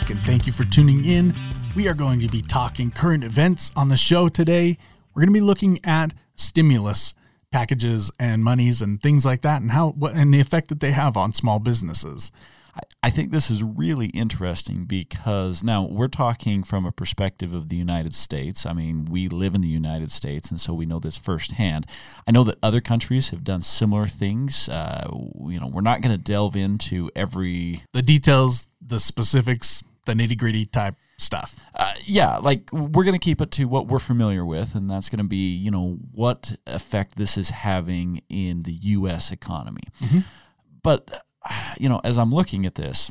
back, and thank you for tuning in. We are going to be talking current events on the show today. We're going to be looking at stimulus packages and monies and things like that, and how what and the effect that they have on small businesses. I think this is really interesting because now we're talking from a perspective of the United States. I mean, we live in the United States, and so we know this firsthand. I know that other countries have done similar things. Uh, you know, we're not going to delve into every the details, the specifics, the nitty gritty type stuff. Uh, yeah, like we're going to keep it to what we're familiar with, and that's going to be, you know, what effect this is having in the U.S. economy. Mm-hmm. But you know, as I'm looking at this,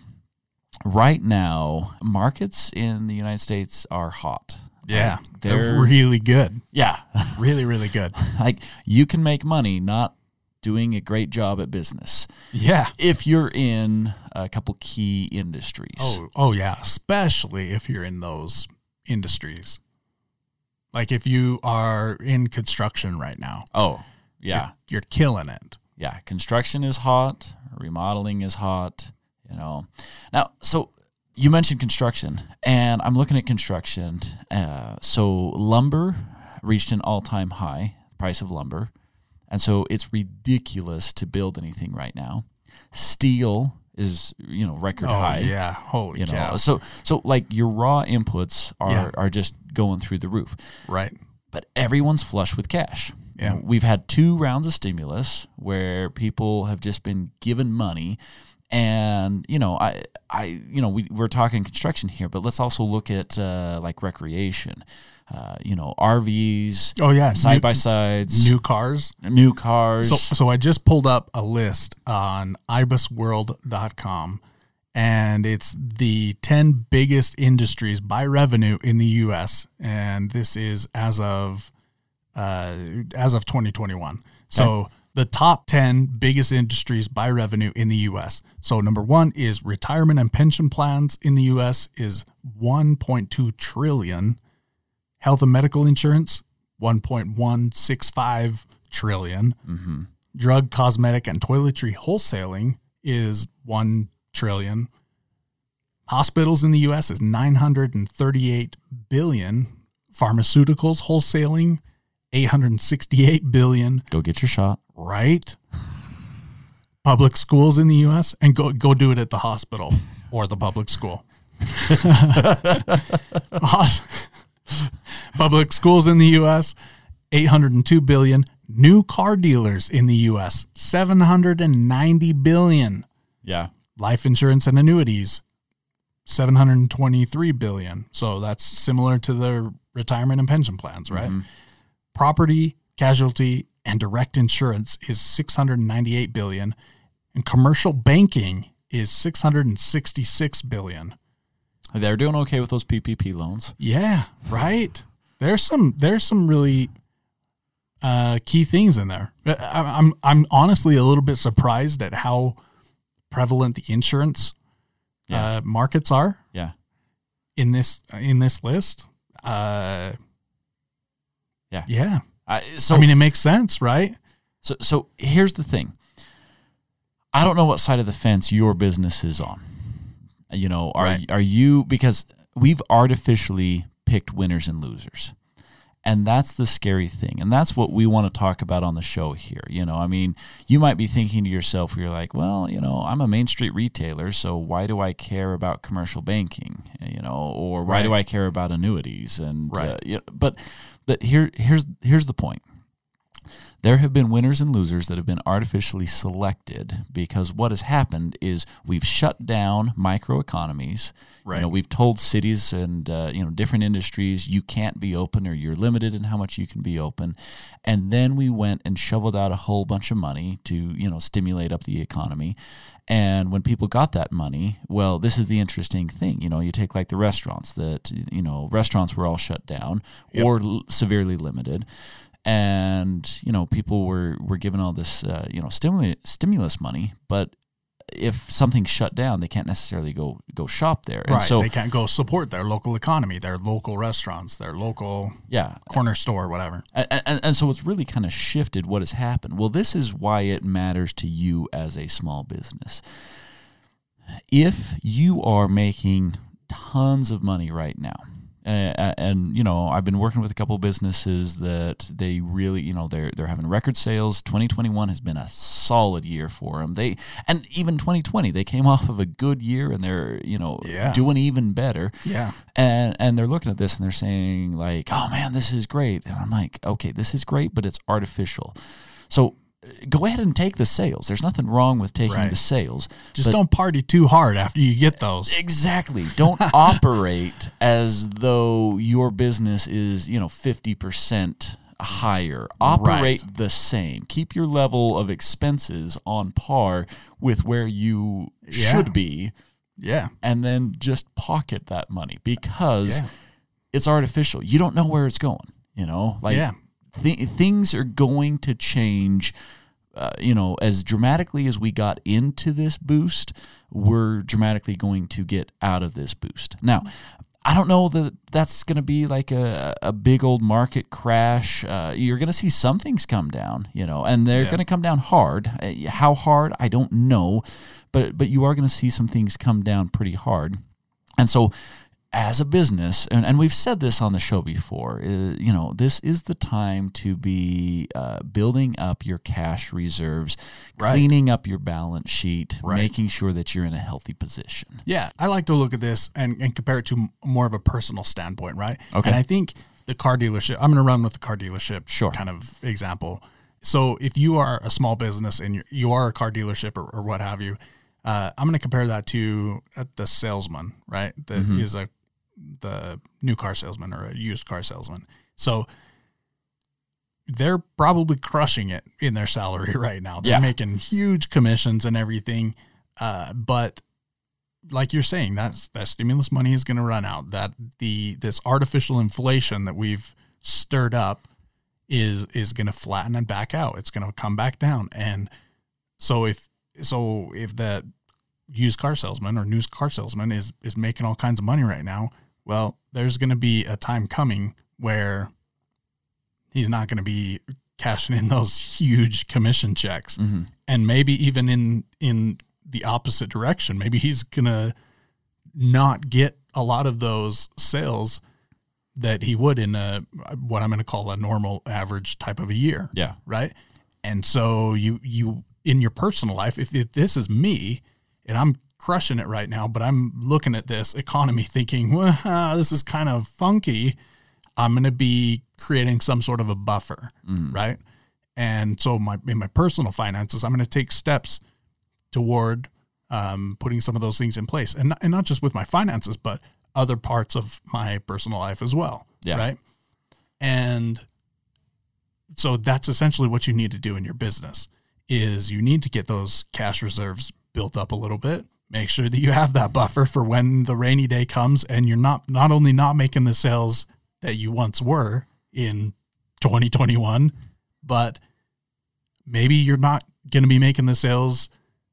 right now, markets in the United States are hot. Yeah, like they're, they're, really good. Yeah, really, really good. like you can make money not doing a great job at business. Yeah, if you're in a couple key industries. Oh, oh yeah, especially if you're in those industries. Like if you are in construction right now. Oh, yeah, you're, you're killing it yeah, construction is hot, remodeling is hot, you know. Now, so you mentioned construction, and I'm looking at construction. Uh, so lumber reached an all-time high, price of lumber, and so it's ridiculous to build anything right now. Steel is you know record oh, high. Yeah, holy you cow. so so like your raw inputs are yeah. are just going through the roof. Right. But everyone's flush with cash. Yeah. We've had two rounds of stimulus where people have just been given money. And you know, I, I, you know, we we're talking construction here, but let's also look at uh, like recreation. Uh, you know, RVs. Oh yeah, side by sides, new cars, new cars. So, so I just pulled up a list on ibisworld.com, and it's the ten biggest industries by revenue in the U.S. And this is as of uh, as of 2021. So okay. The top 10 biggest industries by revenue in the US. So number 1 is retirement and pension plans in the US is 1.2 trillion. Health and medical insurance 1.165 trillion. Mm-hmm. Drug, cosmetic and toiletry wholesaling is 1 trillion. Hospitals in the US is 938 billion. Pharmaceuticals wholesaling 868 billion. Go get your shot. Right? public schools in the US and go go do it at the hospital or the public school. public schools in the US 802 billion. New car dealers in the US 790 billion. Yeah. Life insurance and annuities 723 billion. So that's similar to the retirement and pension plans, right? Mm-hmm. Property, casualty, and direct insurance is 698 billion, and commercial banking is 666 billion. They're doing okay with those PPP loans. Yeah, right. There's some there's some really uh, key things in there. I, I'm I'm honestly a little bit surprised at how prevalent the insurance yeah. uh, markets are. Yeah. In this in this list, uh, yeah. Yeah. I, so I mean, it makes sense, right? So so here's the thing. I don't know what side of the fence your business is on. You know, are right. are you because we've artificially picked winners and losers. And that's the scary thing. And that's what we want to talk about on the show here. You know, I mean, you might be thinking to yourself, you're like, well, you know, I'm a Main Street retailer, so why do I care about commercial banking? You know, or why right. do I care about annuities? And, right. Uh, you know, but but here here's here's the point. There have been winners and losers that have been artificially selected because what has happened is we've shut down microeconomies. Right. You know, we've told cities and uh, you know different industries you can't be open or you're limited in how much you can be open, and then we went and shoveled out a whole bunch of money to you know stimulate up the economy. And when people got that money, well, this is the interesting thing. You know, you take like the restaurants that you know restaurants were all shut down yep. or l- severely limited and you know people were were given all this uh, you know stimulus stimulus money, but if something's shut down, they can't necessarily go go shop there. And right. So they can't go support their local economy, their local restaurants, their local yeah corner store, whatever. And, and, and so it's really kind of shifted what has happened. Well, this is why it matters to you as a small business. If you are making tons of money right now. And, and, you know I've been working with a couple of businesses that they really you know they're they're having record sales. 2021 has been a solid year for them. They and even 2020 they came off of a good year and they're you know Yeah. doing even better. Yeah. And and they're looking at this and they're saying like, "Oh man, this is great." And I'm like, "Okay, this is great, but it's artificial." So go ahead and take the sales. There's nothing wrong with taking Right. the sales. Just don't party too hard after you get those. Exactly. Don't operate as though your business is, you know, 50% higher. Operate the same. Keep your level of expenses on par with where you Yeah. should be Yeah. and then just pocket that money because Yeah. it's artificial. You don't know where it's going, you know? Like Yeah. Th- things are going to change uh, you know, as dramatically as we got into this boost, we're dramatically going to get out of this boost. Now, I don't know that that's going to be like a, a big old market crash. Uh, you're going to see some things come down, you know, and they're Yeah. going to come down hard. Uh, How hard, I don't know, but but you are going to see some things come down pretty hard. And so, as a business, and, and we've said this on the show before, uh, you know, this is the time to be uh, building up your cash reserves, Right. cleaning up your balance sheet, Right. making sure that you're in a healthy position. Yeah, I like to look at this and, and compare it to more of a personal standpoint, right? Okay. And I think the car dealership, I'm going to run with the car dealership Sure. kind of example. So if you are a small business and you're, you are a car dealership or, or what have you, uh, I'm going to compare that to uh, the salesman, right? That is a the new car salesman or a used car salesman. So they're probably crushing it in their salary right now. They're Yeah. making huge commissions and everything. Uh, but like you're saying, that's that stimulus money is going to run out. That the this artificial inflation that we've stirred up is is going to flatten and back out. It's going to come back down. And so if so if that used car salesman or new car salesman is is making all kinds of money right now, well, there's going to be a time coming where he's not going to be cashing in those huge commission checks Mm-hmm. and maybe even in in the opposite direction maybe he's gonna not get a lot of those sales that he would in a what i'm gonna call a normal average type of a year Yeah. right and so you you in your personal life if, if this is me and i'm crushing it right now but i'm looking at this economy thinking well this is kind of funky. I'm going to be creating some sort of a buffer right? And so my in my personal finances i'm going to take steps toward um, putting some of those things in place. And not, and not just with my finances but other parts of my personal life as well Yeah. right? And so that's essentially what you need to do in your business is you need to get those cash reserves built up a little bit make sure that you have that buffer for when the rainy day comes and you're not not only not making the sales that you once were in 2021 but maybe you're not going to be making the sales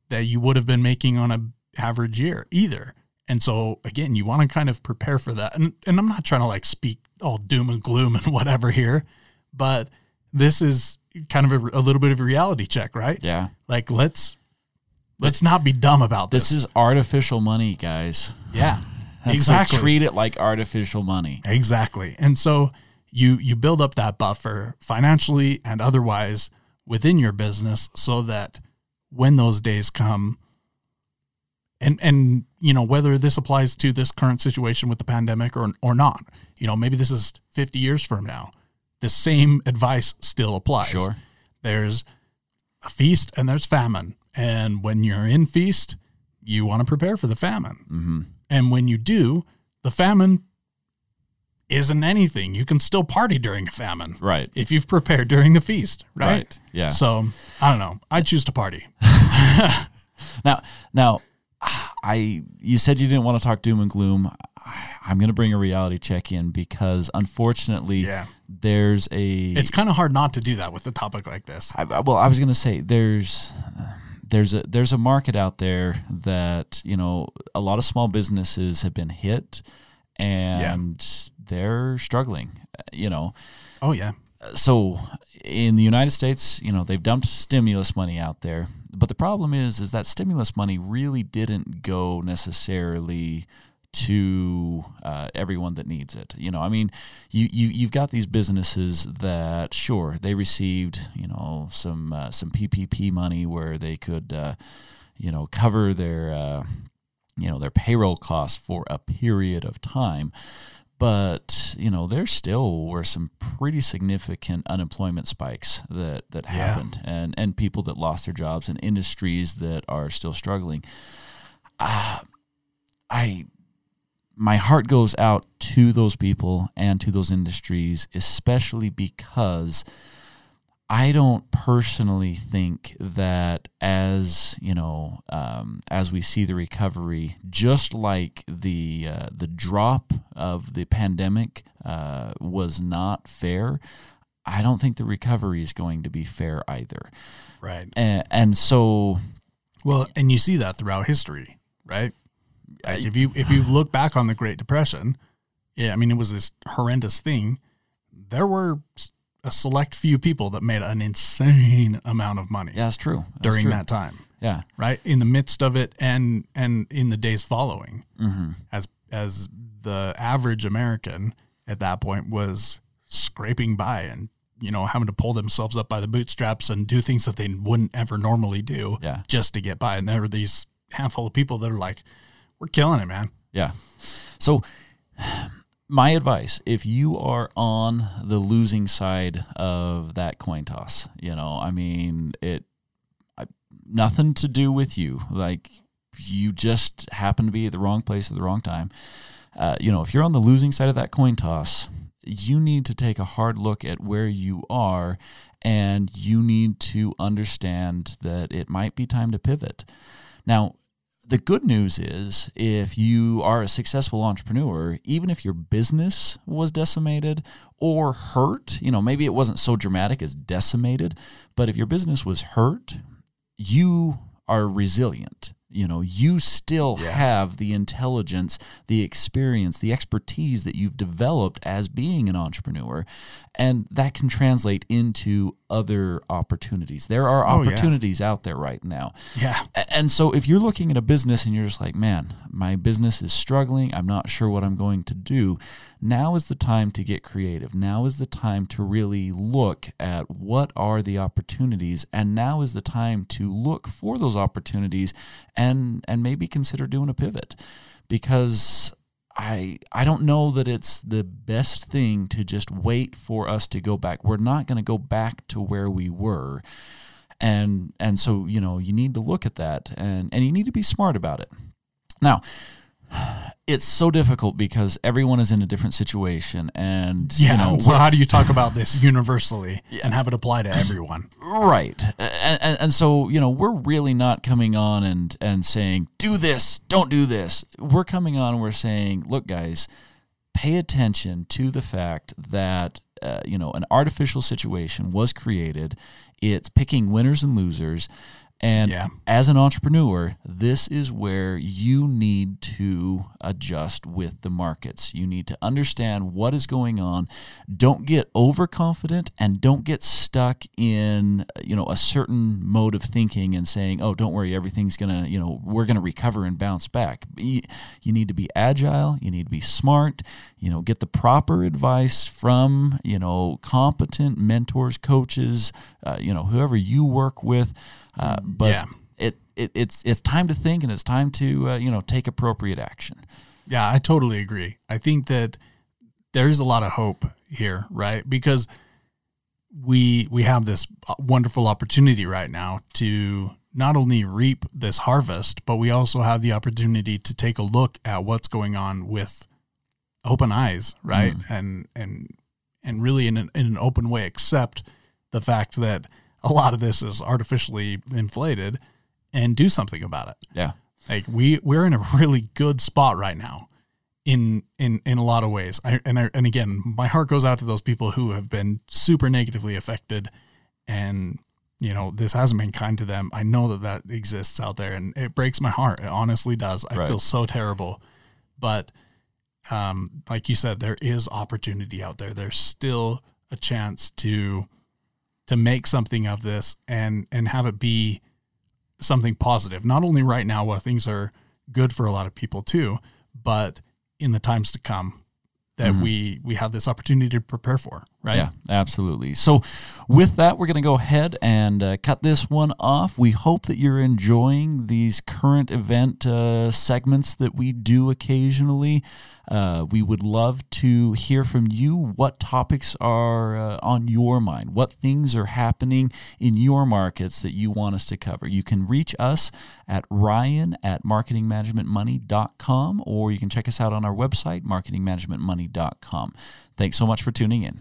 that you would have been making on a average year either. And so again you want to kind of prepare for that. And, and i'm not trying to like speak all doom and gloom and whatever here but this is kind of a, a little bit of a reality check right? Yeah. like let's let's not be dumb about this, This is artificial money, guys. yeah That's exactly Like, treat it like artificial money. Exactly. And so you you build up that buffer financially and otherwise within your business so that when those days come and and you know whether this applies to this current situation with the pandemic or or not. You know, maybe this is 50 years from now. The same advice still applies. Sure. There's a feast and there's famine. And when you're in feast, you want to prepare for the famine. Mm-hmm. And when you do, the famine isn't anything. You can still party during a famine Right. if you've prepared during the feast, right? Yeah. So I don't know. I choose to party. Now, now, I you said you didn't want to talk doom and gloom. I, I'm going to bring a reality check in because unfortunately, Yeah. there's a. It's kind of hard not to do that with a topic like this. I, well, I was going to say there's there's a there's a market out there that you know a lot of small businesses have been hit and they're struggling. You know, Oh yeah. so in the United States, you know, they've dumped stimulus money out there, but the problem is, is that stimulus money really didn't go necessarily to uh, everyone that needs it. You know, I mean, you, you you've got these businesses that sure they received you know some uh, some PPP money where they could uh, you know cover their uh, you know their payroll costs for a period of time. But you know there still were some pretty significant unemployment spikes that that Yeah. happened, and and people that lost their jobs and industries that are still struggling. Uh, I my heart goes out to those people and to those industries, especially because I don't personally think that as you know, um, as we see the recovery, just like the uh, the drop of the pandemic uh, was not fair, I don't think the recovery is going to be fair either. Right. And, and so, Well, and you see that throughout history, right? Like if you if you look back on the Great Depression, yeah, I mean it was this horrendous thing. There were a select few people that made an insane amount of money yeah, that's true. That's during true. that time, yeah, right? In the midst of it and and in the days following. hmm As as the average American at that point was scraping by and you know having to pull themselves up by the bootstraps and do things that they wouldn't ever normally do yeah. just to get by. And there were these handful of people that are like, "We're killing it, man." Yeah. So, my advice if you are on the losing side of that coin toss, you know, I mean, it, I, nothing to do with you. Like, you just happen to be at the wrong place at the wrong time. Uh, you know, if you're on the losing side of that coin toss, you need to take a hard look at where you are and you need to understand that it might be time to pivot. Now, the good news is if you are a successful entrepreneur, even if your business was decimated or hurt, you know, maybe it wasn't so dramatic as decimated, but if your business was hurt, you are resilient. You know, you still Yeah. have the intelligence, the experience, the expertise that you've developed as being an entrepreneur, and that can translate into other opportunities. There are Oh, yeah. opportunities out there right now. Yeah. And so if you're looking at a business and you're just like, man, my business is struggling, I'm not sure what I'm going to do, now is the time to get creative. Now is the time to really look at what are the opportunities and now is the time to look for those opportunities and and maybe consider doing a pivot because I I don't know that it's the best thing to just wait for us to go back. We're not going to go back to where we were and and so you know you need to look at that and and you need to be smart about it now it's so difficult because everyone is in a different situation and Yeah. you know so how do you talk about this universally and have it apply to everyone? right and, and, and so you know we're really not coming on and and saying do this don't do this we're coming on and we're saying look guys pay attention to the fact that uh, you know an artificial situation was created it's picking winners and losers and Yeah. as an entrepreneur, this is where you need to adjust with the markets. You need to understand what is going on. Don't get overconfident and don't get stuck in, you know, a certain mode of thinking and saying, "Oh, don't worry, everything's going to, you know, we're going to recover and bounce back." You, need to be agile, you need to be smart, you know, get the proper advice from, you know, competent mentors, coaches, uh, you know, whoever you work with. Uh, but Yeah. it, it it's it's time to think and it's time to uh, you know take appropriate action. Yeah, I totally agree. I think that there's a lot of hope here, right? Because we we have this wonderful opportunity right now to not only reap this harvest, but we also have the opportunity to take a look at what's going on with open eyes, right? And and and really in an, in an open way accept the fact that a lot of this is artificially inflated and do something about it. Yeah, Like we we're in a really good spot right now in in in a lot of ways. I and I, and again, my heart goes out to those people who have been super negatively affected and you know, this hasn't been kind to them. I know that that exists out there and it breaks my heart. It honestly does. I Right. feel so terrible. But um like you said there is opportunity out there. There's still a chance to to make something of this and and have it be something positive. Not only right now while things are good for a lot of people too, but in the times to come that mm-hmm. we we have this opportunity to prepare for right yeah absolutely so with that we're going to go ahead and uh, cut this one off we hope that you're enjoying these current event uh, segments that we do occasionally uh, we would love to hear from you what topics are uh, on your mind, what things are happening in your markets that you want us to cover. You can reach us at ryan at marketingmanagementmoney.com or you can check us out on our website, marketingmanagementmoney.com. Thanks so much for tuning in.